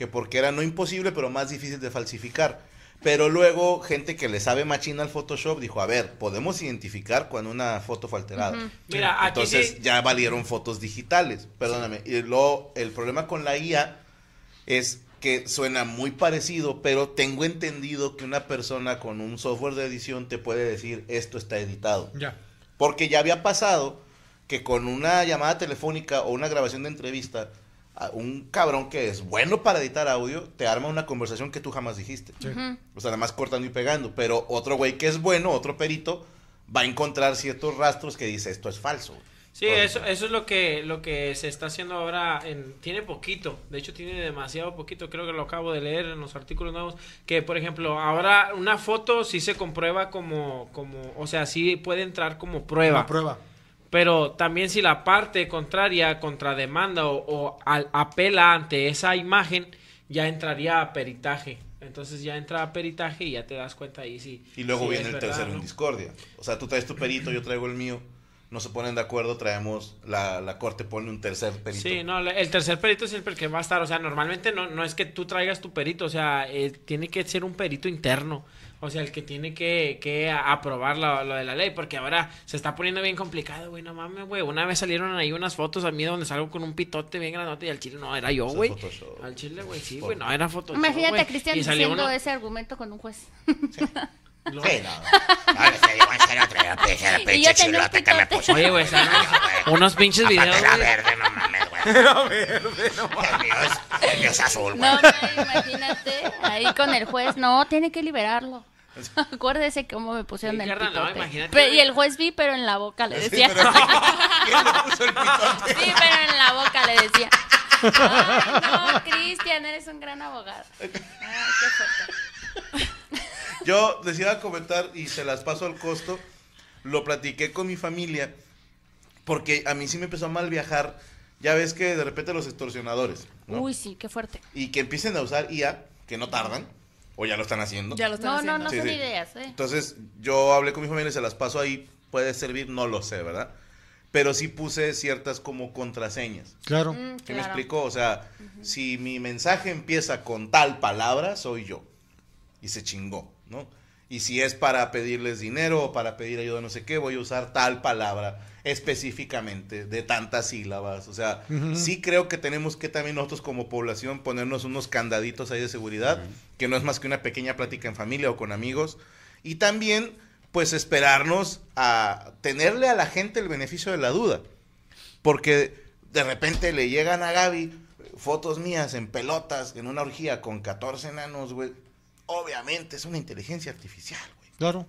Que porque era no imposible, pero más difícil de falsificar. Pero luego, gente que le sabe machina al Photoshop dijo, a ver, podemos identificar cuando una foto fue alterada. Mira, aquí Entonces sí- ya valieron fotos digitales, perdóname. Y luego, el problema con la IA es que suena muy parecido, pero tengo entendido que una persona con un software de edición te puede decir, esto está editado. Ya. Porque ya había pasado que con una llamada telefónica o una grabación de entrevista, un cabrón que es bueno para editar audio te arma una conversación que tú jamás dijiste. O sea, nada más cortando y pegando. Pero otro güey que es bueno, otro perito, va a encontrar ciertos rastros que dice esto es falso. Sí, Por eso, eso es lo que, lo que se está haciendo ahora. En, tiene poquito, de hecho tiene demasiado poquito. Creo que lo acabo de leer en los artículos nuevos. Que, por ejemplo, ahora una foto sí se comprueba como, como o sea, sí puede entrar como prueba. Una prueba. Pero también si la parte contraria contrademanda o, o al- apela ante esa imagen, ya entraría a peritaje. Entonces ya entra a peritaje y ya te das cuenta ahí sí. Y luego sí viene el verdad, tercero en discordia. O sea, tú traes tu perito, yo traigo el mío. No se ponen de acuerdo, traemos, la, la corte pone un tercer perito. Sí, no, el tercer perito es siempre el que va a estar, o sea, normalmente no, no es que tú traigas tu perito, o sea, eh, tiene que ser un perito interno, o sea, el que tiene que, que a- aprobar lo, lo de la ley, porque ahora se está poniendo bien complicado, güey, no mames, güey, una vez salieron ahí unas fotos a mí donde salgo con un pitote bien grandote y al chile no, era yo, güey, al chile, güey, sí, güey, no, era foto. Imagínate a Cristian diciendo uno- ese argumento con un juez. lo- Sí, no. Ahora se digo en serio, traía pinche Y yo pinche tenía un chilote que me puso. Oye, güey, unos pinches videos, verde, no mames, güey. Era verde, no mames. El mío es, el mío es azul, güey. No, no, imagínate, ahí con el juez, no, tiene que liberarlo. Acuérdese cómo me pusieron Sí, el carnal, no, pitote. imagínate. Pe- y el juez vi, pero en la boca le Sí, decía. pero- ¿Quién le puso el pitote? Sí, pero en la boca le decía. Ay, no, Cristian, eres un gran abogado. Ay, qué fuerte. Yo les iba a comentar y se las paso al costo. Lo platiqué con mi familia porque a mí sí me empezó a mal viajar. Ya ves que de repente los extorsionadores, ¿no? Uy, sí, qué fuerte. Y que empiecen a usar IA, que no tardan, o ya lo están haciendo. Ya lo están No, no, haciendo. no Sí, son sí. ideas, ¿eh? Entonces yo hablé con mi familia y se las paso ahí. Puede servir, no lo sé, ¿verdad? Pero sí puse ciertas como contraseñas. Claro. Mm, ¿Qué me claro. explicó? O sea, si mi mensaje empieza con tal palabra, soy yo. Y se chingó, ¿no? Y si es para pedirles dinero o para pedir ayuda, no sé qué, voy a usar tal palabra específicamente, de tantas sílabas. O sea, sí creo que tenemos que también nosotros como población ponernos unos candaditos ahí de seguridad, que no es más que una pequeña plática en familia o con amigos. Y también, pues, esperarnos a tenerle a la gente el beneficio de la duda. Porque de repente le llegan a Gaby fotos mías en pelotas, en una orgía con 14 enanos, güey. Obviamente es una inteligencia artificial, güey. Claro.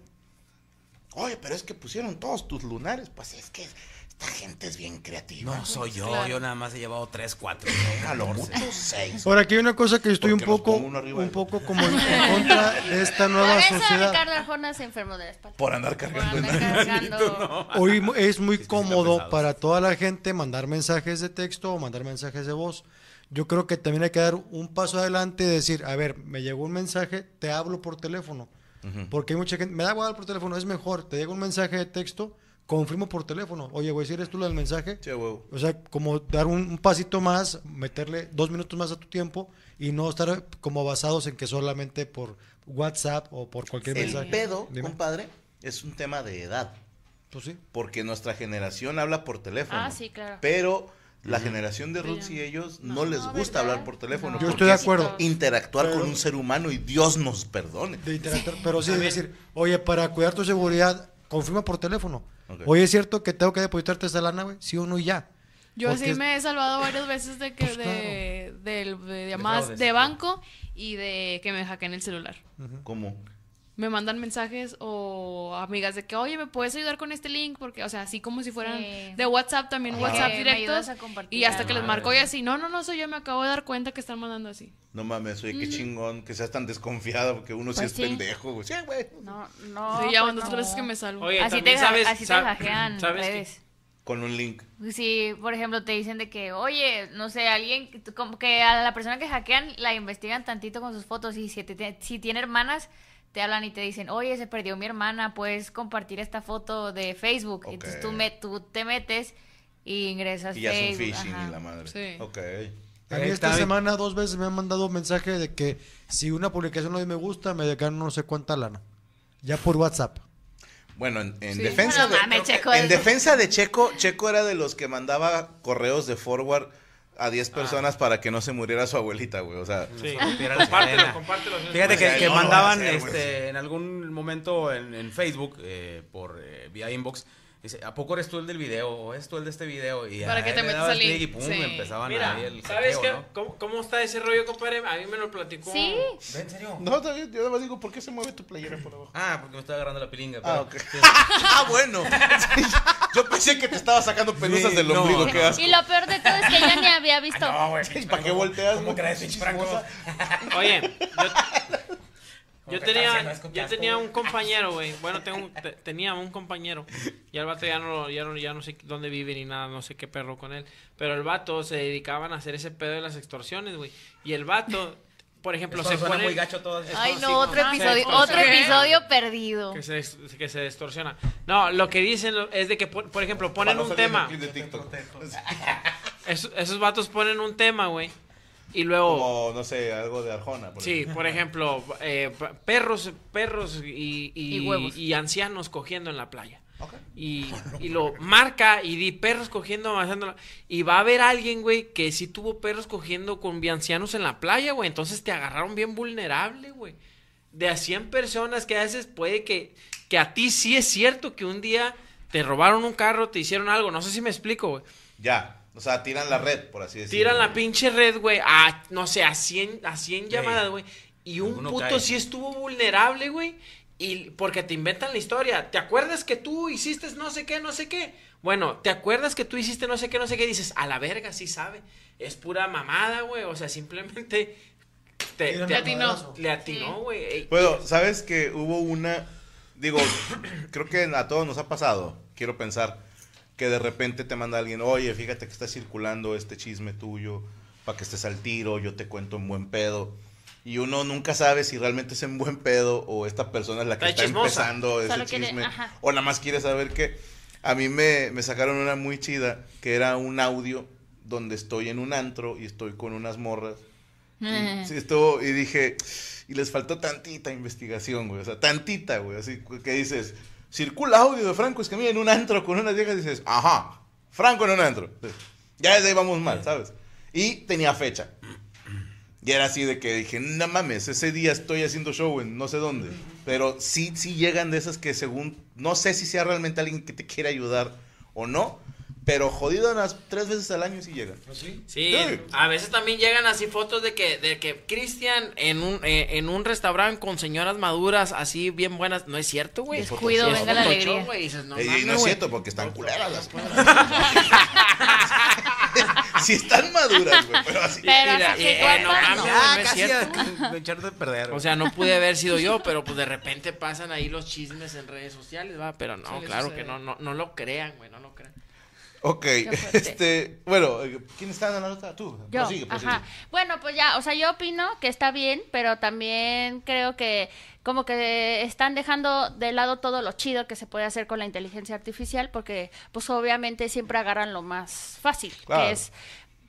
Oye, pero es que pusieron todos tus lunares. Pues es que esta gente es bien creativa. No soy yo, Claro. yo nada más he llevado 3, 4. A lo mucho seis. Ahora aquí hay una cosa que estoy un poco, un del- poco como en, en contra de esta Por nueva eso sociedad. Ricardo Arjona se enfermó de la espalda. Por andar Por cargando andar enanos. cargando. Hoy es muy cómodo para toda la gente mandar mensajes de texto o mandar mensajes de voz. Yo creo que también hay que dar un paso adelante y decir, a ver, me llegó un mensaje, te hablo por teléfono. Porque hay mucha gente, me da igual por teléfono, es mejor, te llega un mensaje de texto, confirmo por teléfono. Oye, güey, si eres tú lo del mensaje. Sí, huevo. O sea, como dar un, un pasito más, meterle dos minutos más a tu tiempo y no estar como basados en que solamente por WhatsApp o por cualquier El mensaje. pedo, Dime. compadre, es un tema de edad. Pues sí. Porque nuestra generación habla por teléfono. Ah, sí, claro. Pero la generación de Roots y ellos no, les gusta ¿verdad? hablar por teléfono. No. Yo estoy de acuerdo. Interactuar Pero- con un ser humano y Dios nos perdone. de interactuar, pero sí, es decir, oye, para cuidar tu seguridad, confirma por teléfono. Ok. Oye, ¿es cierto que tengo que depositarte esa lana, güey? Sí o no y ya. Yo Porque sí me he salvado varias veces de que Pues de, del- de llamadas fraudes, de sí. banco y de que me hackeen el celular. ¿Cómo? Me mandan mensajes o amigas de que, oye, ¿me puedes ayudar con este link? Porque, o sea, así como si fueran Sí. de WhatsApp, también Ajá. WhatsApp directos. Y hasta que les algo. marco y así, no, no, no, soy yo, me acabo de dar cuenta que están mandando así. No mames, oye, qué chingón que seas tan desconfiada porque uno sí Pues es sí. pendejo, güey. Sí, güey. No, no. sí, ya van pues dos no. veces que me salvo. Oye, Así te, ha- sabes, así te sab- hackean ¿sabes. Con un link. Si, por ejemplo, te dicen de que, oye, no sé, alguien, como que a la persona que hackean la investigan tantito con sus fotos y si, te- si tiene hermanas, te hablan y te dicen, oye, se perdió mi hermana, puedes compartir esta foto de Facebook. Ok. Entonces tú, me, tú te metes y ingresas Y ya es un Facebook. phishing ajá. y la madre. Sí. Ok. A mí Eh, esta semana dos veces me han mandado un mensaje de que si una publicación no me gusta, me gano no sé cuánta lana. Ya por WhatsApp. Bueno, en, en Sí. defensa No de mames, Checo, en es- defensa de Checo, Checo era de los que mandaba correos de forward a 10 personas para que no se muriera su abuelita, güey. O sea, Sí. Compártelo, compártelo. Fíjate sea, que, que no mandaban hacer, güey. este, en algún momento en, en Facebook eh, por eh, vía inbox. Dice, ¿a poco eres tú el del video? ¿O eres tú el de este video? Y Para que te metas al link, Y pum, sí. empezaban Mira, ahí el ¿sabes qué? ¿no? ¿Cómo, ¿Cómo está ese rollo, compadre? A mí me lo platicó. Sí, ¿En serio? no, todavía- yo nada más digo, ¿por qué se mueve tu playera por abajo? Ah, porque me estaba agarrando la pilinga. Ah, pero- ok. ah, bueno. Yo pensé que te estaba sacando pelusas Sí, del no. ombligo, qué asco. y lo peor de todo es que yo ni había visto. No, güey. ¿Para qué volteas? ¿Cómo crees? Oye, yo, tenía, yo tenía un compañero, güey. Bueno, tengo, te- tenía un compañero. Y el vato ya no, ya, no, ya no sé dónde vive ni nada, no sé qué perro con él. Pero el vato se dedicaban a hacer ese pedo de las extorsiones, güey. Y el vato, por ejemplo, se pone... muy gacho todo esto. Ay, sí, no, otro no, episodio, se otro episodio perdido. Que se, que se distorsiona. No, lo que dicen es de que, por, por ejemplo, ponen Para un tema. Esos, esos vatos ponen un tema, güey. Y luego... Como, no sé, algo de Arjona. por Sí, ejemplo. por ejemplo, eh, perros, perros y, y, Y y ancianos cogiendo en la playa. Y, y lo marca y di perros cogiendo, avanzando. Y va a haber alguien, güey, que sí tuvo perros cogiendo con ancianos en la playa, güey. Entonces te agarraron bien vulnerable, güey. De a 100 personas que haces, puede que, que a ti sí es cierto que un día te robaron un carro, te hicieron algo. No sé si me explico, güey. Ya. O sea, tiran la red, por así decirlo. Tiran la pinche red, güey, a, no sé, a 100, a 100 llamadas, güey. Y un puto cae. sí estuvo vulnerable, güey. Y porque te inventan la historia. ¿Te acuerdas que tú hiciste no sé qué, no sé qué? Bueno, ¿te acuerdas que tú hiciste no sé qué, no sé qué? Dices, a la verga, sí sabe. Es pura mamada, güey. O sea, simplemente te, te el atinó. Le atinó, güey. Ey, Bueno, ¿sabes que hubo una... Digo, creo que a todos nos ha pasado, quiero pensar, que de repente te manda alguien, oye, fíjate que está circulando este chisme tuyo, para que estés al tiro, yo te cuento en buen pedo. Y uno nunca sabe si realmente es en buen pedo o esta persona es la que Está empezando ese Solo chisme. O nada más quiere saber que... A mí me, me sacaron una muy chida, que era un audio donde estoy en un antro y estoy con unas morras. Y, sí, estuvo, y dije, y les faltó tantita investigación, güey. O sea, tantita, güey. Así que dices, circula audio de Franco Escamilla en un antro con unas viejas y dices, ajá, Franco en un antro. Ya desde ahí vamos mal, ¿sabes? Y tenía fecha. Y era así de que dije, no mames, ese día estoy haciendo show en no sé dónde. Pero sí, sí llegan de esas que según, no sé si sea realmente alguien que te quiere ayudar o no, pero jodido unas tres veces al año sí llegan. Sí, Sí. a veces también llegan así fotos de que, de que Cristian en un, eh, en un restaurante con señoras maduras así bien buenas, no es cierto, güey. Descuido, Es venga la alegría. güey, y dices, no Eh, y mames, no es güey. cierto porque están culeras las Sí están maduras, güey, pero así. Pero Mira, así eh, que no mames, no. güey, Ya, no es casi a de perder. O sea, no pude haber sido yo, pero pues de repente pasan ahí los chismes en redes sociales, va, pero no, claro que no, no, no lo crean, güey, no lo crean. Ok, este, bueno, eh, ¿quién está en la nota? Tú. Yo, Prosigue, prosigue. ajá. Bueno, pues ya, o sea, yo opino que está bien, pero también creo que como que están dejando de lado todo lo chido que se puede hacer con la inteligencia artificial, porque pues obviamente siempre agarran lo más fácil, Claro. que es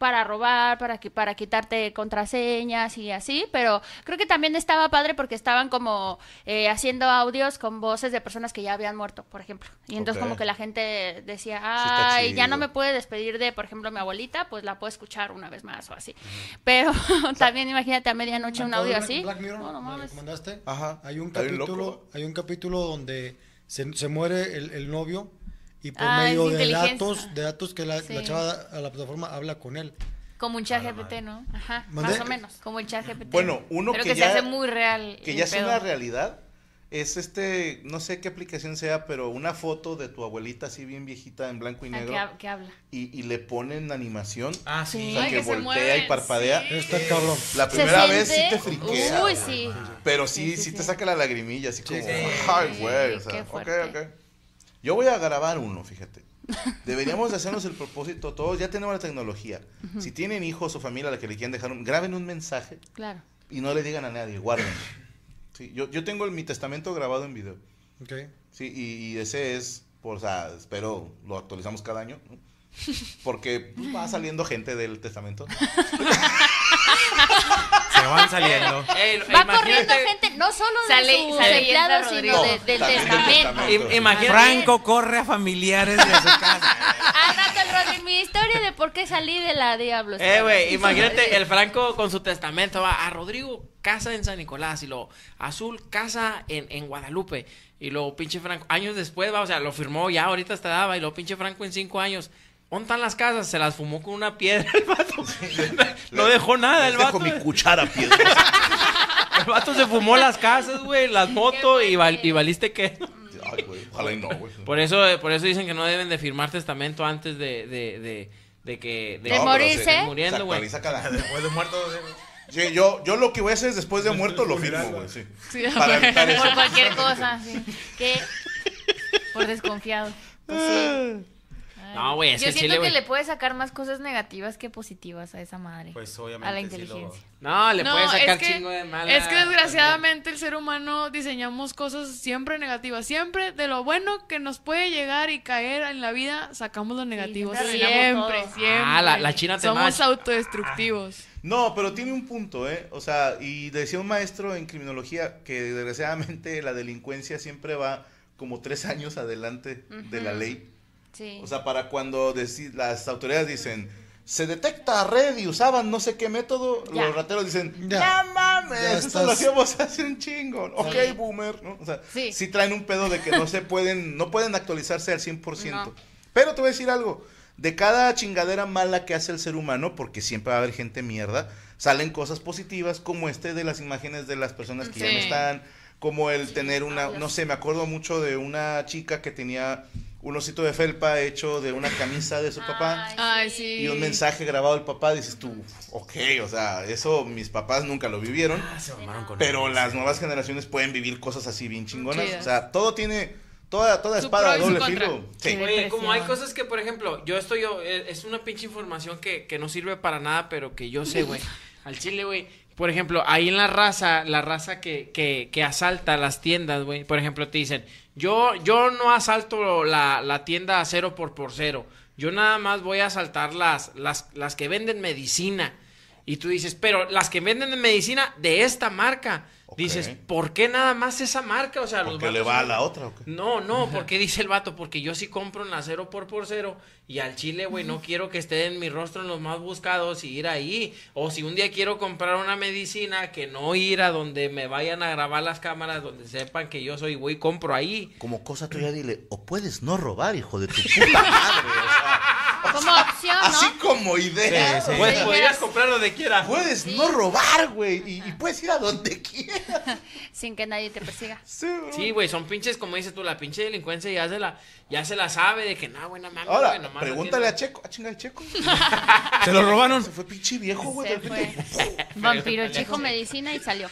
para robar, para qui- para quitarte contraseñas y así, pero creo que también estaba padre porque estaban como eh, haciendo audios con voces de personas que ya habían muerto, por ejemplo. Y entonces como que la gente decía, ay, ya no me puede despedir de, por ejemplo, mi abuelita, pues la puedo escuchar una vez más o así. Pero también imagínate a medianoche un audio Black- así. Black Mirror, No, no ¿me recomendaste? Ajá. Hay un capítulo, hay un capítulo donde se, se muere el, el novio y por Ah, medio de datos, de datos que la, Sí. la chava a la plataforma habla con él. Como un chat GPT, ¿no? Ajá, ¿Mandé? más o menos. Como el chat GPT. Bueno, uno Pero que, que, ya, se hace muy real. que ya es una realidad, es este, no sé qué aplicación sea, pero una foto de tu abuelita así bien viejita en blanco y Ah, negro que, que habla. y, y le ponen animación. Ah, sí. O sea, Ay, que, voltea y parpadea. sí. Está cabrón. La Se primera vez sí te friquea. Uy, sí. Pero sí, Sí, sí, sí, te sí. saca la lagrimilla, así como, sí. ay, güey, o sea, qué ok, ok. Yo voy a grabar uno, fíjate. Deberíamos de hacernos el propósito todos, ya tenemos la tecnología. Si tienen hijos o familia a la que le quieran dejar un, graben un mensaje Claro. y no le digan a nadie, guárdenlo. Sí, yo, yo tengo el- mi testamento grabado en video. Ok. Sí, y, y ese es, pues, o sea, espero lo actualizamos cada año, ¿no? Porque pues, va saliendo gente del testamento. Se van saliendo. Ey, Va corriendo gente, no solo Sale- de sus sale empleados, sino No, de- del testamento. testamento. Im- imagínate- Franco corre a familiares de su casa. Mi historia de por qué salí de la Diablo. Eh, güey, imagínate el Franco con su testamento va a Rodrigo, casa en San Nicolás, y luego Azul, casa en, en Guadalupe, y luego pinche Franco, años después, va, o sea, lo firmó ya, ahorita está daba, y luego pinche Franco en cinco años. ¿Dónde están las casas? Se las fumó con una piedra el vato. No dejó nada el vato. mi cuchara piedra. El vato se fumó las casas, güey, las motos y, val- y valiste que. Ay, güey, ojalá y no, güey. Por eso, por eso dicen que no deben de firmar testamento antes de, de, de, de que... De No, morirse. se- de muriendo, güey. Después de muerto. Sí, yo, yo lo que voy a hacer es después de muerto lo firmo, güey, sí. Sí, Para evitar eso. Por cualquier cosa, sí. ¿Qué? Por desconfiado. Pues sí. Ay. No, güey, es Yo que siento Chile, que le puedes sacar más cosas negativas que positivas a esa madre. Pues obviamente. a la sí lo- inteligencia. No, le No, puedes sacar es que- chingo de mala. Es que desgraciadamente el ser humano diseñamos cosas siempre negativas. Siempre de lo bueno que nos puede llegar y caer en la vida, sacamos lo negativo. siempre siempre. Ah, la- la china te Somos autodestructivos. No, pero tiene un punto, ¿eh? O sea, y decía un maestro en criminología que desgraciadamente la delincuencia siempre va como tres años adelante de la ley. Sí. O sea, para cuando las autoridades dicen, se detecta red y usaban no sé qué método, Ya. los rateros dicen, Ya. no mames, Ya eso estás- lo hacíamos hace un chingo. Ok, Sí. boomer, ¿no? O sea, Sí. sí. traen un pedo de que no se pueden, no pueden actualizarse al 100%. No. Pero te voy a decir algo, de cada chingadera mala que hace el ser humano, porque siempre va a haber gente mierda, salen cosas positivas como este de las imágenes de las personas que ya no están, como el tener una, no sé, me acuerdo mucho de una chica que tenía un osito de felpa hecho de una camisa de su papá Ay, sí. y un mensaje grabado del papá, dices tú, ok, o sea, eso mis papás nunca lo vivieron, Ah, se mamaron con pero él. las nuevas generaciones pueden vivir cosas así bien chingonas, Chidas. o sea, todo tiene, toda, toda espada doble filo. Sí. Oye, como hay cosas que, por ejemplo, yo estoy yo, eh, es una pinche información que, que no sirve para nada, pero que yo sé, güey. Al chile, güey. Por ejemplo, ahí en la raza, la raza que, que, que asalta las tiendas, güey. Por ejemplo, te dicen, yo, yo no asalto la, la tienda a cero por por cero. Yo nada más voy a asaltar las, las, las que venden medicina. Y tú dices, pero las que venden medicina de esta marca. Dices, ¿por qué nada más esa marca? O sea, los Porque le va a la otra, ¿o qué? no, no, porque dice el vato, porque yo sí compro en la cero por por cero y al chile, güey, no quiero que esté en mi rostro en los más buscados y ir ahí. O si un día quiero comprar una medicina, que no ir a donde me vayan a grabar las cámaras, donde sepan que yo soy, güey, compro ahí. Como cosa tuya, dile, o puedes no robar, hijo de tu puta madre, o sea, Como opción, ¿no? así como idea. Sí, sí. Pues Sí. podrías comprar donde quiera. Puedes no robar, güey, y, y puedes ir a donde quieras. Sin que nadie te persiga. Sí, güey, son pinches, como dices tú, la pinche delincuencia ya se la, ya se la sabe de que no, güey, no mames, Ahora, nomás pregúntale a Checo. Ah, chinga, el Checo. Se lo robaron. Se fue pinche viejo, güey. Vampiro chico medicina y salió.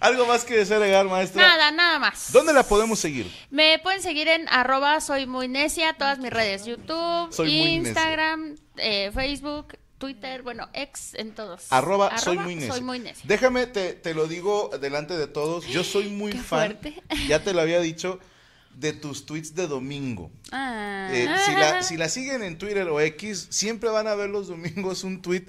¿Algo más que desea agregar, maestra? Nada, nada más. ¿Dónde la podemos seguir? Me pueden seguir en arroba soy muy necia, todas mis redes, YouTube, Soy. Instagram, eh, Facebook, Twitter, bueno, ex en todos. Arroba, soy muy necio. Soy muy necia. Déjame, te, te lo digo delante de todos. Yo soy muy Qué fan. fuerte. Ya te lo había dicho. De tus tweets de domingo. Ah. Eh, si, la, si la siguen en Twitter o X, siempre van a ver los domingos un tweet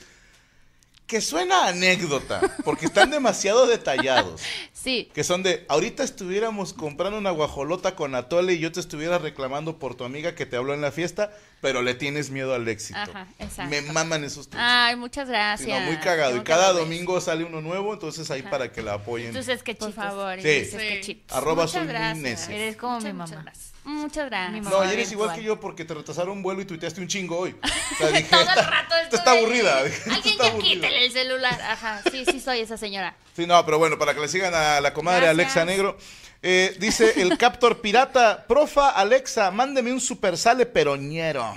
que suena a anécdota, porque están demasiado detallados. Sí. Que son de, ahorita estuviéramos comprando una guajolota con atole y yo te estuviera reclamando por tu amiga que te habló en la fiesta, pero le tienes miedo al éxito. Ajá, exacto. Me maman esos tweets. Ay, muchas Sí, gracias. no, muy cagado. Y que cada domingo sale uno nuevo, entonces ahí Ajá. para que la apoyen. Tus sketchitos. Por favor, Sí. Sí. Arroba Muchas soy gracias. Eres como Muchas, mi mamá. Muchas gracias. No, y eres igual que yo porque te retrasaron un vuelo y tuiteaste un chingo hoy. O sea, dije, Todo el rato está aburrida. dije, Alguien está ya aburrida. quítale el celular. Ajá, sí, sí soy esa señora. Sí, no, pero bueno, para que le sigan a la comadre Gracias. Alexa Negro. eh, dice el Captor Pirata, profa Alexa, mándeme un super sale peroñero.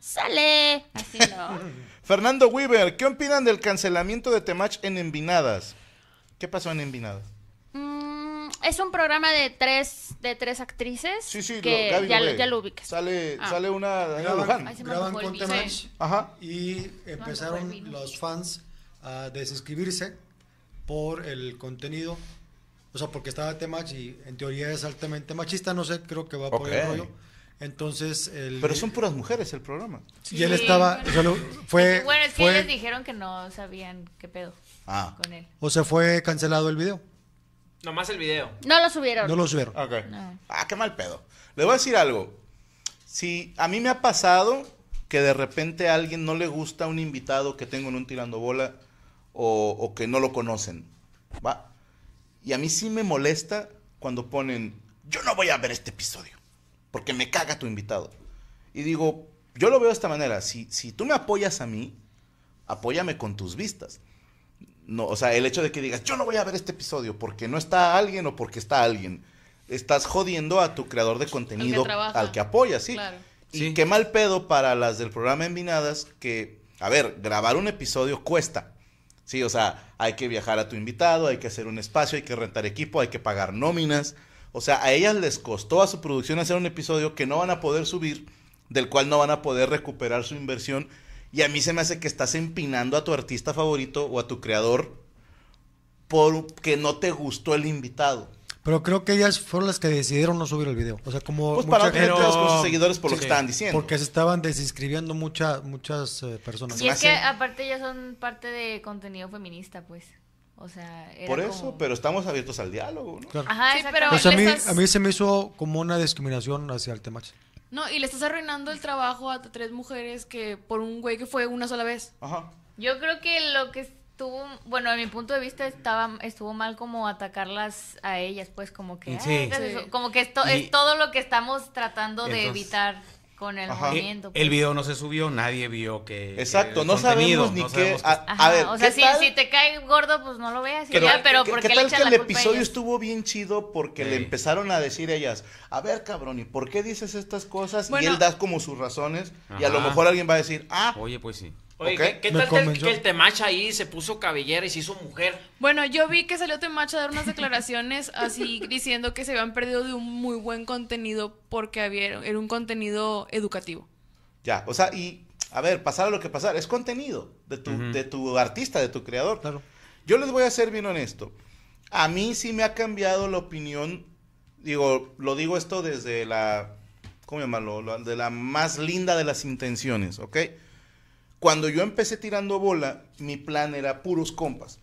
Sale. Así no. Fernando Weaver, ¿qué opinan del cancelamiento de Temach en Envinadas? ¿Qué pasó en Envinadas? Es un programa de tres, de tres actrices. Sí, sí, que lo, Gaby ya, lo ya ubicas. Sale, Ah. sale una Daniela Graban, Luján. Ay, se graban con. Temach Ajá. y empezaron los fans a desinscribirse por el contenido. O sea, porque estaba Temach y en teoría es altamente machista, no sé, creo que va por el rollo. Entonces, el, Pero son puras mujeres el programa. y él Sí, estaba, bueno. o sea, lo- fue, Bueno, es que fue- les dijeron que no sabían qué pedo Ah. con él. o sea, fue cancelado el video, Nomás el video. No lo subieron. no lo subieron. Ok. No. Ah, qué mal pedo. Le voy a decir algo. Si a mí me ha pasado que de repente a alguien no le gusta un invitado que tengo en un tirando bola o, o que no lo conocen, ¿va? Y a mí sí me molesta cuando ponen, yo no voy a ver este episodio, porque me caga tu invitado. Y digo, yo lo veo de esta manera, si, si tú me apoyas a mí, apóyame con tus vistas. No, o sea, el hecho de que digas, yo no voy a ver este episodio porque no está alguien o porque está alguien, estás jodiendo a tu creador de contenido al que apoyas, sí. Claro. Y Sí. qué mal pedo para las del programa Envinadas que, a ver, grabar un episodio cuesta. Sí, o sea, hay que viajar a tu invitado, hay que hacer un espacio, hay que rentar equipo, hay que pagar nóminas. O sea, a ellas les costó a su producción hacer un episodio que no van a poder subir, del cual no van a poder recuperar su inversión. Y a mí se me hace que estás empinando a tu artista favorito o a tu creador porque no te gustó el invitado. Pero creo que ellas fueron las que decidieron no subir el video. O sea, como Pues mucha para gente- con sus seguidores por lo Sí. que estaban diciendo. porque se estaban desinscribiendo muchas muchas eh, personas. Y es que aparte ellos son parte de contenido feminista, pues. O sea, era Por eso, como- pero estamos abiertos al diálogo, ¿no? Claro. Ajá, Sí, pero- Pues mí, a mí se me hizo como una discriminación hacia el Temach. No, y le estás arruinando el trabajo a tres mujeres que por un güey que fue una sola vez. Ajá. Yo creo que lo que estuvo, bueno, a mi punto de vista estaba estuvo mal como atacarlas a ellas, pues como que, Sí. "Ay, ¿qué es Sí. eso?". como que esto Y- es todo lo que estamos tratando de Entonces- evitar con el Ajá. movimiento. El pues. video no se subió, nadie vio que. Exacto, que no sabemos ni no qué. sabemos A, a ver, o sea, ¿qué si, tal, si te cae gordo, pues no lo veas. y pero- ya, pero qué- ¿por qué qué, le tal echan que la el culpa a episodio estuvo bien chido porque le empezaron a decir ellas, a ver cabrón, ¿y por qué dices estas cosas? y él da como sus razones y a lo mejor alguien va a decir, ah, Oye, pues sí. Oye. ¿qué, tal que el, que el Temacha ahí se puso cabellera y se hizo mujer? Bueno, yo vi que salió Temacha a dar unas declaraciones así diciendo que se habían perdido de un muy buen contenido porque había, era un contenido educativo. ya, o sea, y a ver, pasara lo que pasara, es contenido de tu, de tu artista, de tu creador. Claro. Yo les voy a ser bien honesto. A mí sí me ha cambiado la opinión. Digo, lo digo esto desde la. ¿Cómo llamarlo? La- De la más linda de las intenciones, ¿ok? Cuando yo empecé tirando bola, mi plan era puros compas.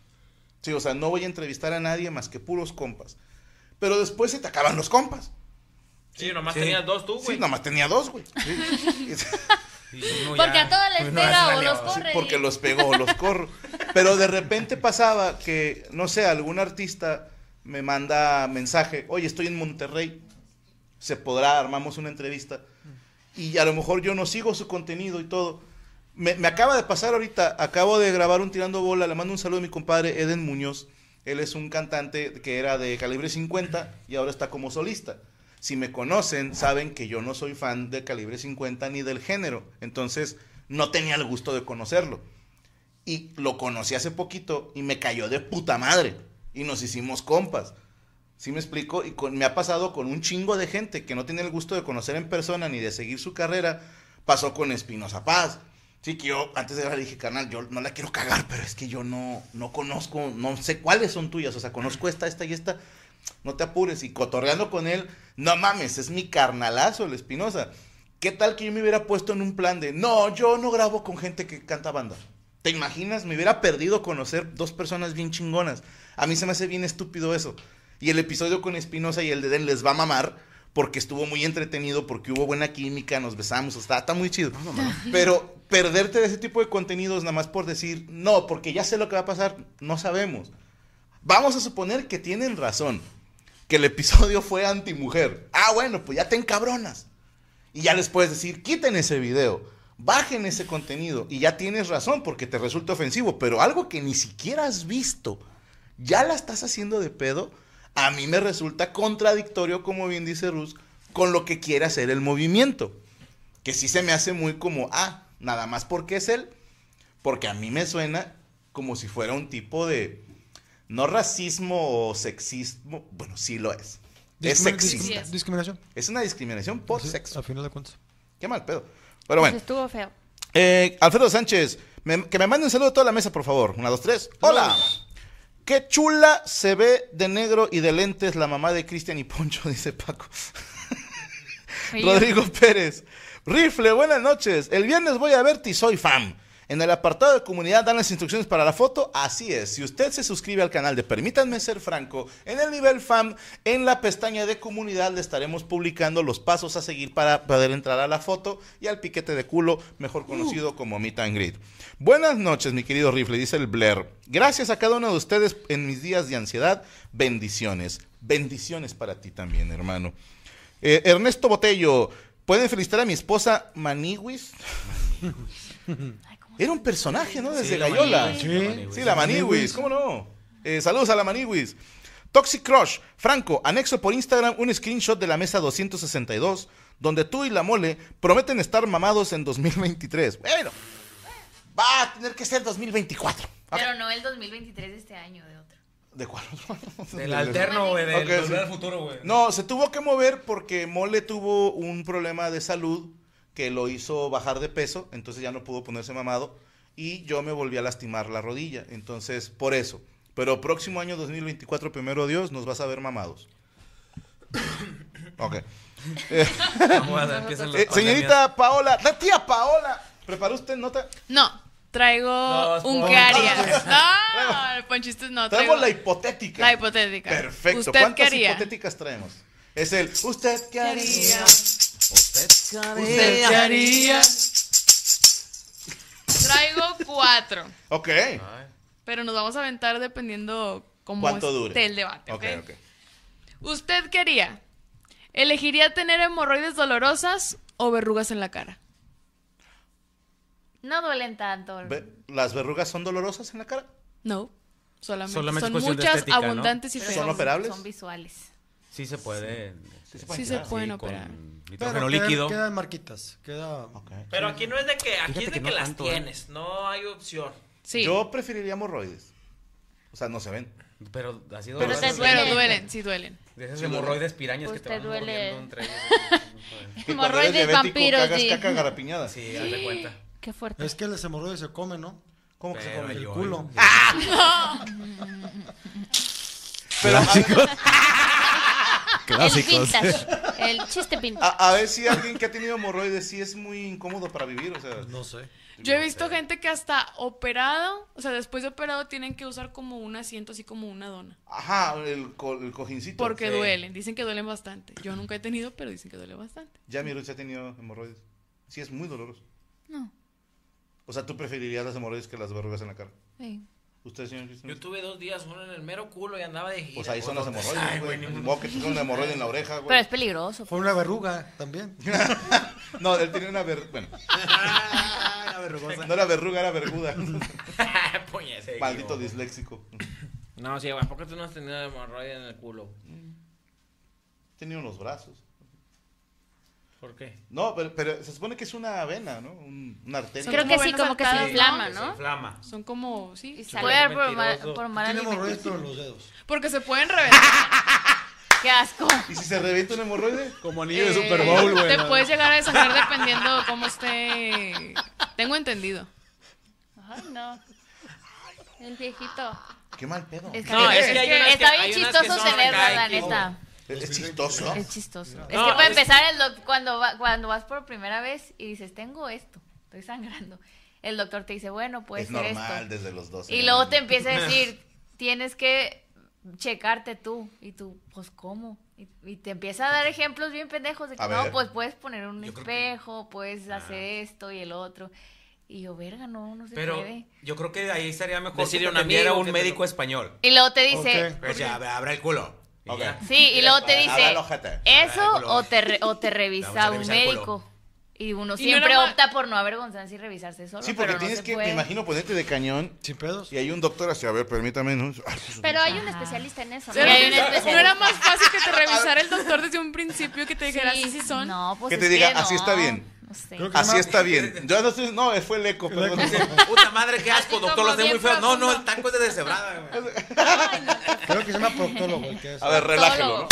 Sí, o sea, no voy a entrevistar a nadie más que puros compas. Pero después se te acaban los compas. Sí, nomás Sí. tenías dos tú, Sí, güey. nomás tenía dos, güey. Sí. Porque ya- a todos les pega o los Sí, corre. porque los pegó o los corro. Pero de repente pasaba que, no sé, algún artista me manda mensaje, oye, estoy en Monterrey, se podrá, armamos una entrevista. Y a lo mejor yo no sigo su contenido y todo. Me, acaba de pasar ahorita, acabo de grabar un Tirando Bola, le mando un saludo a mi compadre Eden Muñoz. Él es un cantante que era de calibre 50 y ahora está como solista. Si me conocen, saben que yo no soy fan de calibre 50 ni del género. Entonces, no tenía el gusto de conocerlo. Y lo conocí hace poquito y me cayó de puta madre. Y nos hicimos compas. ¿Sí me explico? Y me ha pasado con un chingo de gente que no tiene el gusto de conocer en persona ni de seguir su carrera. Pasó con Espinosa Paz. Sí, que yo antes de le dije, carnal, yo no la quiero cagar, pero es que yo no, no conozco, no sé cuáles son tuyas. O sea, conozco esta, esta y esta. No te apures. Y cotorreando con él, no mames, es mi carnalazo el Espinosa. ¿Qué tal que yo me hubiera puesto en un plan de, no, yo no grabo con gente que canta banda? ¿Te imaginas? Me hubiera perdido conocer dos personas bien chingonas. A mí se me hace bien estúpido eso. Y el episodio con Espinosa y el de Den les va a mamar porque estuvo muy entretenido, porque hubo buena química, nos besamos, está, está muy chido. Pero perderte de ese tipo de contenidos nada más por decir, no, porque ya sé lo que va a pasar, no sabemos. Vamos a suponer que tienen razón, que el episodio fue antimujer. Ah, bueno, pues ya te encabronas. Y ya les puedes decir, quiten ese video, bajen ese contenido. Y ya tienes razón porque te resulta ofensivo. Pero algo que ni siquiera has visto, ya la estás haciendo de pedo, a mí me resulta contradictorio, como bien dice Rus, con lo que quiere hacer el movimiento. Que sí se me hace muy como, ah, nada más porque es él. Porque a mí me suena como si fuera un tipo de, no racismo o sexismo, bueno, sí lo es. Es sexista. discrimi- Discriminación. Es una discriminación por Sí, sexo. A final de cuentas. Qué mal pedo. Pero Pues bueno. estuvo feo. Eh, Alfredo Sánchez, me- que me mande un saludo a toda la mesa, por favor. Una, dos, tres. Hola. Qué chula se ve de negro y de lentes la mamá de Cristian y Poncho, dice Paco. Rodrigo Pérez. Rifle, buenas noches. El viernes voy a verte y soy fan. En el apartado de comunidad dan las instrucciones para la foto. Así es. Si usted se suscribe al canal de Permítanme Ser Franco, en el nivel fan, en la pestaña de comunidad le estaremos publicando los pasos a seguir para poder entrar a la foto y al piquete de culo, mejor conocido como Meet and Greet. Buenas noches, mi querido Rifle, dice el Blair. Gracias a cada uno de ustedes en mis días de ansiedad. Bendiciones. Bendiciones para ti también, hermano. Eh, Ernesto Botello, ¿pueden felicitar a mi esposa Maniwis? Era un personaje, ¿no? Desde Sí, la Sí, la Maniwis. sí, la Maniwis, ¿cómo no? Eh, saludos a la Maniwis. Toxic Crush, Franco, anexo por Instagram un screenshot de la mesa 262, donde tú y la mole prometen estar mamados en 2023. Bueno, va a tener que ser 2024. Pero no el 2023 de este año, de otro. ¿De cuál otro? Del alterno, güey, del sí. Futuro, güey. No, se tuvo que mover porque Mole tuvo un problema de salud que lo hizo bajar de peso, entonces ya no pudo ponerse mamado y yo me volví a lastimar la rodilla, entonces por eso. Pero próximo año 2024, primero Dios, nos vas a ver mamados. Ok. Eh, eh, señorita Paola, la tía Paola, ¿preparó usted nota? No, traigo No, harías. No, el ponchiste no. Traemos Traigo la hipotética. la hipotética. Perfecto. ¿Usted ¿Cuántas haría? hipotéticas traemos? Es el ¿Usted qué haría? ¿Usted ¿Usted qué haría? Traigo cuatro, Ok. Pero nos vamos a aventar dependiendo cómo ¿Cuánto esté dure? el debate. Ok, ¿ok? ok. ¿Usted qué haría? ¿Elegiría tener hemorroides dolorosas o verrugas en la cara? No duelen tanto. ¿Las verrugas son dolorosas en la cara? No, solamente, son muchas, estética, ¿no? abundantes y feas. ¿Son operables? Son visuales. Sí se puede. Sí se pueden con operar. Nitrógeno Pero líquido. Quedan, quedan marquitas. Queda. Pero aquí no es de que, aquí Fíjate es de que que, no las tanto, ¿eh? tienes, no hay opción. Sí, Yo preferiría hemorroides. O sea, no se ven. Pero así Pero te pero duele. duelen, sí duelen. De esas hemorroides pirañas Pues que te te van duele. entre ellos. Hemorroides vampiros, cagas di. caca garrapiñada. Sí, haz de cuenta. Qué fuerte. Es que las hemorroides se comen, ¿no? ¿Cómo que se Pero come? El culo. Pero El vintage. El chiste vintage. a- a ver si alguien que ha tenido hemorroides sí es muy incómodo para vivir. O sea, No sé. Yo he visto gente que hasta operado, o sea, después de operado tienen que usar como un asiento, así como una dona. ajá, el, co- el cojincito. Porque Sí. duelen, dicen que duelen bastante. Yo nunca he tenido, pero dicen que duele bastante. Ya mi Ruth ha tenido hemorroides. Sí, es muy doloroso. No. O sea, tú preferirías las hemorroides que las verrugas en la cara. Sí. ¿Usted, señor Cristian? Yo tuve dos días, uno en el mero culo y andaba de gira. Pues ahí son las hemorroides, güey. güey, ni que tenga una hemorroide en la oreja, Pero güey. es peligroso. Fue una verruga también. No, él tenía una ver... Bueno, Ah, la verrugosa. no era verruga, era verguda. Maldito disléxico. No, sí, ¿a poco tú no has tenido hemorroide en el culo? Tenía unos brazos. ¿Por qué? No, pero, pero se supone que es una vena, ¿no? Un- una arteria. Creo que sí, como que se inflama, Se ¿no? inflama. Son como, sí. Y sale puede dar por, por mala Tiene hemorroides en los dedos. Porque se pueden reventar. Qué asco. ¿Y si se revienta un hemorroide? Como anillo de Eh, Super Bowl, güey. Te puedes llegar a desangrar dependiendo de cómo esté. Tengo entendido. Ay, no. El viejito. Qué mal pedo. Es que, No, es es que está bien chistoso tenerla, la neta. Es, es chistoso. Es chistoso. es que para es- empezar, el doc- cuando, va- cuando vas por primera vez y dices, tengo esto, estoy sangrando, el doctor te dice, bueno, puede es ser normal esto. desde los 12 Y luego te empieza a decir, tienes que checarte tú. Y tú, pues, ¿cómo? Y, y te empieza a dar ejemplos bien pendejos de que A no, ver. pues puedes poner un Yo creo que- espejo, puedes hacer esto y el otro. Y yo, verga, no, no se Pero puede. yo creo que ahí estaría mejor Decirle a un amigo un médico lo- español. Y luego te dice, Ok. Pues ya, abra el culo. Sí, y luego te dice, eso o te, re- o te revisa un médico. Y uno Y no siempre opta por no avergonzarse y revisarse solo. Sí, porque pero tienes que, puede. me imagino, ponerte de cañón Sin pedos. y hay un doctor así, a ver, permítame, ¿no? Pero hay un especialista en eso. ¿no? hay un ¿No especialista. era más fácil que te revisara el doctor desde un principio que te dijera Sí, así sí son? No, pues Que te diga, no, así está bien. No sé. Creo que Así está bien. Yo no estoy, no, fue el eco, perdón. Puta madre, qué asco, Así doctor, lo hace muy feo. No, no, el taco es de deshebrada, güey. Creo que se llama proctólogo el que es. A ver, relájelo, ¿no?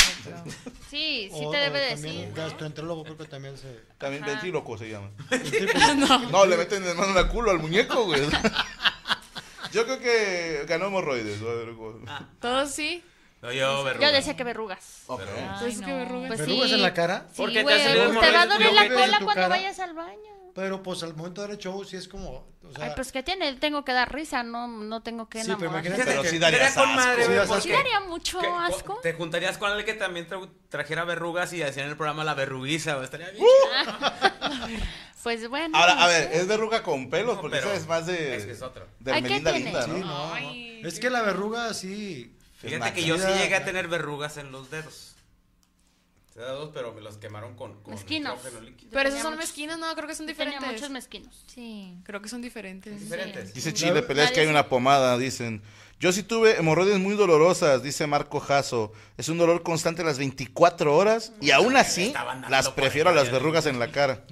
Sí, sí O- te debe también decir. gastroenterólogo creo que también se... También ventríloco se llama. no. No, le meten de mano la culo al muñeco, güey. Yo creo que ganó hemorroides. Todos sí. No, yo, verruga. Yo decía que verrugas. Ok. Entonces, ¿qué verrugas? Pues ¿Verrugas sí. en la cara? Sí, ¿Por qué te güey, te va a doler ¿Lo la cola cuando cara? vayas al baño. Pero pues al momento de dar el show sí es como... O sea, Ay, pues que tiene, tengo que dar risa, no, no tengo que Sí, pero enamorar. imagínate Pero que sí con asco. madre, Sí, porque- Sí daría mucho que- asco. Te juntarías con alguien que también tra- trajera verrugas y hacían el programa La Verruguiza, güey. Estaría bien. Pues bueno. Ahora, no a ver, sé. es verruga con pelos, No, porque esa es más de. es que es otro. De Ay, ¿qué Melinda? Linda, sí, ¿no? no. Ay. Es que la verruga sí... Fíjate que yo sí llegué a tener verrugas en los dedos. Dedos, pero me los quemaron con, con Mezquinos. Pero esos son muchos- mezquinos, no, creo que son Yo tenía diferentes. muchos mezquinos. Sí. Creo que son diferentes. Diferentes. Dice Chile, peleas que hay una pomada, dicen. Yo sí tuve hemorroides muy dolorosas, dice Marco Jasso. Es un dolor constante las 24 horas y aún así las prefiero a las verrugas en la cara.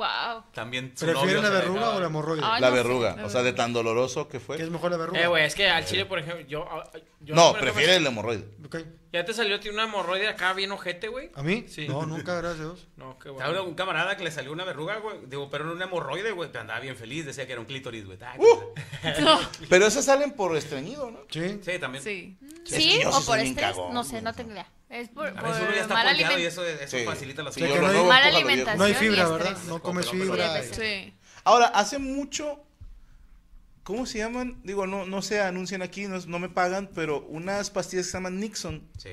Wow. También su ¿Prefieren novio la se verruga dejaba- o la hemorroide? Ay, La no sé. verruga, o sea, de tan doloroso que ¿Qué fue. es mejor la verruga? Eh, güey, es que al chile, por ejemplo, yo... ah, yo No, ejemplo, prefiere el hemorroide. Ok. ¿Ya te salió a ti una hemorroide acá bien ojete, güey? ¿A mí? Sí. No, nunca, gracias a Dios. No, qué Estaba bueno. un camarada que le salió una verruga, güey. Digo, pero era un hemorroide, güey. Pero andaba bien feliz. Decía que era un clítoris, güey. Ay, Pero esas salen por estreñido, ¿no? Sí. Sí, también. Sí. Es ¿Sí? que yo o sí por soy bien estrés. cagón, no sé, güey. no tengo idea. Es por, veces uno ya por está mala ponteado y eso, eso Sí. facilita las Sí, lo no Mala viejo. alimentación. No hay fibra. ¿verdad? No comes fibra. Sí. Sí. Ahora, hace mucho. ¿Cómo se llaman? Digo, no, no se anuncian aquí, no, no me pagan, pero unas pastillas que se llaman Nixon Sí.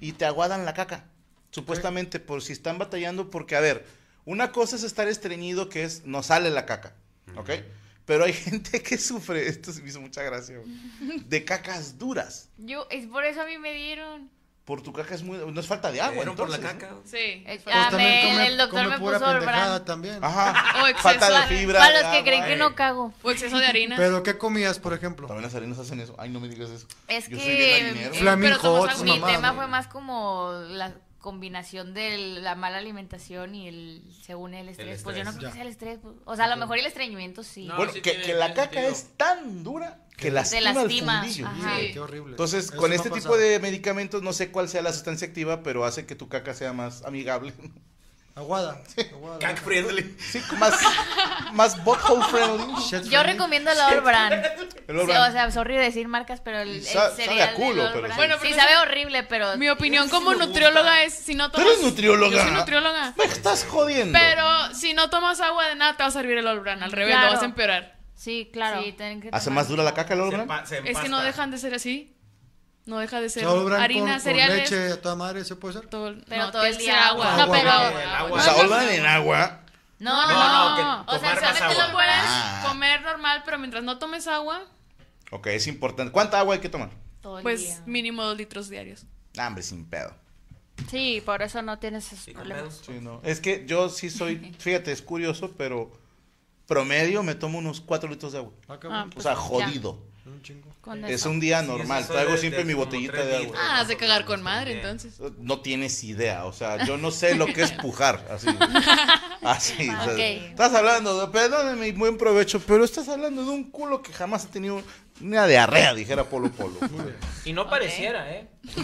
y te aguadan la caca. Supuestamente, por si están batallando, porque, a ver, una cosa es estar estreñido, que es no sale la caca, ¿ok? Pero hay gente que sufre, esto se me hizo mucha gracia, güey, de cacas duras. Yo, es por eso a mí me dieron. Por tu caca es muy. No es falta de agua. Dieron por la caca. Sí. Eh, Pues ah, me- come- el doctor come me pura puso pendejada Orbrand. también. Ajá. O exceso falta de fibra. Para de los que creen agua, que eh. no cago. O exceso de harina. ¿Pero qué comías, por ejemplo? También las harinas hacen eso. Ay, no me digas eso. Es Yo que soy bien eh, pero agua. mamá, mi tema fue más como la combinación de la mala alimentación y el según el estrés. Pues yo no estrés, creo ya. que sea el estrés. pues. O sea, a lo mejor el estreñimiento sí. No, Bueno, sí que, la caca es tan dura que lastima, lastima, el fundillo. ajá. Sí, qué horrible. Entonces, Eso con este tipo de medicamentos, no sé cuál sea la sustancia activa, pero hace que tu caca sea más amigable. Aguada. aguada. Cack friendly. Sí, más, más butthole friendly. Shit Yo friendly. recomiendo el Orbrand. El Sí, Orbrand. o sea, sorry decir marcas, pero el, el Sa- sabe a cereal culo, pero sí. Bueno, sí, pero sabe eso- horrible, pero... Mi opinión como nutrióloga es si no ¿Tú tomas... eres nutrióloga? Yo soy nutrióloga. Me estás jodiendo. Pero si no tomas agua de nada, te va a servir el Olbran. Al revés, Claro. lo vas a empeorar. Sí, claro. Sí, que ¿Hace más dura la caca el Se Orbrand? empa- se Es que no dejan de ser así. No deja de ser harina, con, con cereales. leche a toda madre, ¿se puede ser? Todo, Pero no, todo el día agua. No, pero. agua. O no, Orbrand en agua. No, No, no, que O sea, solamente lo Puedes Ah. comer normal, pero mientras no tomes agua, Ok, es importante. ¿Cuánta agua hay que tomar? todo el pues día. mínimo dos litros diarios. Ah, hombre, sin pedo. Sí, por eso no tienes esos Sí, problemas. Sí, no. Es que yo sí soy, fíjate, es curioso, pero promedio me tomo unos 4 litros de agua. Ah, Ah, cabrón. O sea, pues, jodido. Un chingo. Con Es un día normal. Traigo de- siempre de mi botellita de agua. Ah, de cagar con madre, Bien. entonces. No tienes idea, o sea, yo no sé lo que es pujar, así. Así. o sea, Ok. Estás hablando de, perdóneme, y buen provecho, pero estás hablando de un culo que jamás ha tenido una diarrea, dijera Polo Polo. Y no pareciera, ¿eh?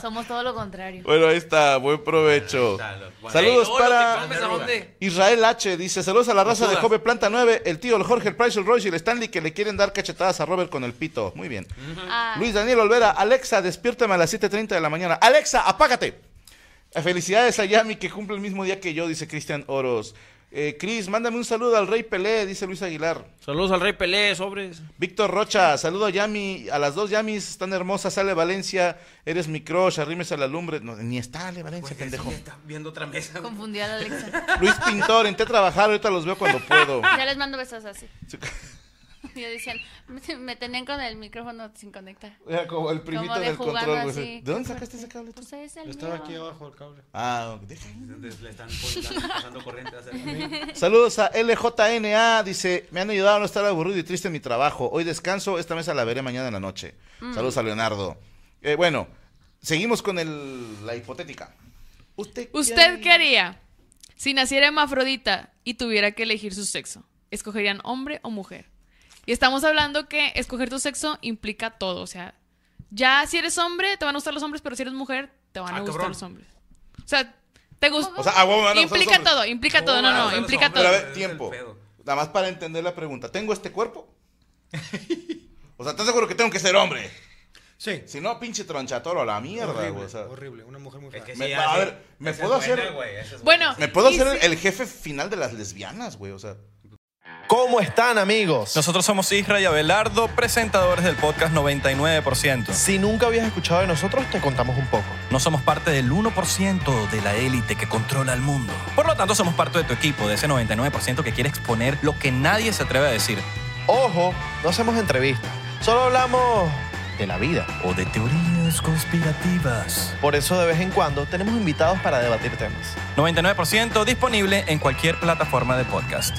Somos todo lo contrario. Bueno, ahí está, buen provecho. Saludos para. Israel H. Dice, saludos a la raza de. Jove Planta 9, el tío, el Jorge, el Price, el Royce y el Stanley que le quieren dar cachetadas a Robert con el pito. Muy bien. Ah, Luis Daniel Olvera, Alexa, despiértame a las 7.30 de la mañana. Alexa, apágate. Eh, Felicidades a Yami que cumple el mismo día que yo, dice Cristian Oros. Eh, Cris, mándame un saludo al Rey Pelé, dice Luis Aguilar. Saludos al Rey Pelé, sobres. Víctor Rocha, saludo a Yami, a las dos Yamis, están hermosas, sale Valencia, eres mi crush, arrímese a la lumbre. No, ni está, Ale Valencia, Pues pendejo. está viendo otra mesa. Confundí a la Alexa. Luis Pintor, entré a trabajar, ahorita los veo cuando puedo. ya les mando besos así. Y yo decían, me, tenían con el micrófono sin conectar. Era como el primito Como de del control, güey. ¿De dónde sacaste ese cable tú? Pues es el Estaba mío. aquí abajo el cable. Ah. Entonces le están pasando corriente. a Saludos a LJNA, dice, me han ayudado a no estar aburrido y triste en mi trabajo. Hoy descanso, esta mesa la veré mañana en la noche. Saludos a Leonardo. Eh, bueno, seguimos con el, la hipotética. ¿Usted, ¿Usted qué haría si naciera hermafrodita y tuviera que elegir su sexo? ¿Escogerían hombre o mujer? Y estamos hablando que escoger tu sexo implica todo. O sea, ya si eres hombre, te van a gustar los hombres, pero si eres mujer, te van a Ah, gustar cabrón. los hombres. O sea, te gusta. O sea, a huevo me van a gustar los implica todo, implica todo. No, no, implica hombres? Pero a todo. ver, es tiempo. Nada más para entender la pregunta. ¿Tengo este cuerpo? O sea, ¿estás seguro que tengo que ser hombre? Sí. Si no, pinche tronchatoro a la mierda, horrible, güey. O sea, horrible. Una mujer muy Es fea. que sí, Me- a ver, ¿me es puedo buena, hacer- güey, es Bueno. ¿me puedo hacer si- el jefe final de las lesbianas, güey? O sea, ¿Cómo están amigos? Nosotros somos Isra y Abelardo, presentadores del podcast 99%. Si nunca habías escuchado de nosotros, te contamos un poco. No somos parte del 1% de la élite que controla el mundo. Por lo tanto, somos parte de tu equipo, de ese 99% que quiere exponer lo que nadie se atreve a decir. Ojo, no hacemos entrevistas, solo hablamos de la vida. O de teorías conspirativas. Por eso de vez en cuando tenemos invitados para debatir temas. 99% disponible en cualquier plataforma de podcast.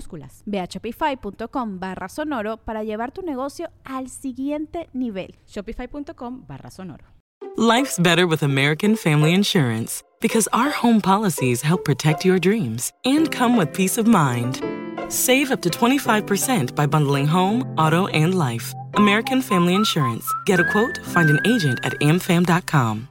minúsculas. Ve a shopify.com barra sonoro para llevar tu negocio al siguiente nivel. Shopify.com barra sonoro. Life's better with American Family Insurance because our home policies help protect your dreams and come with peace of mind. Save up to 25% by bundling home, auto, and life. American Family Insurance. Get a quote, find an agent at amfam.com.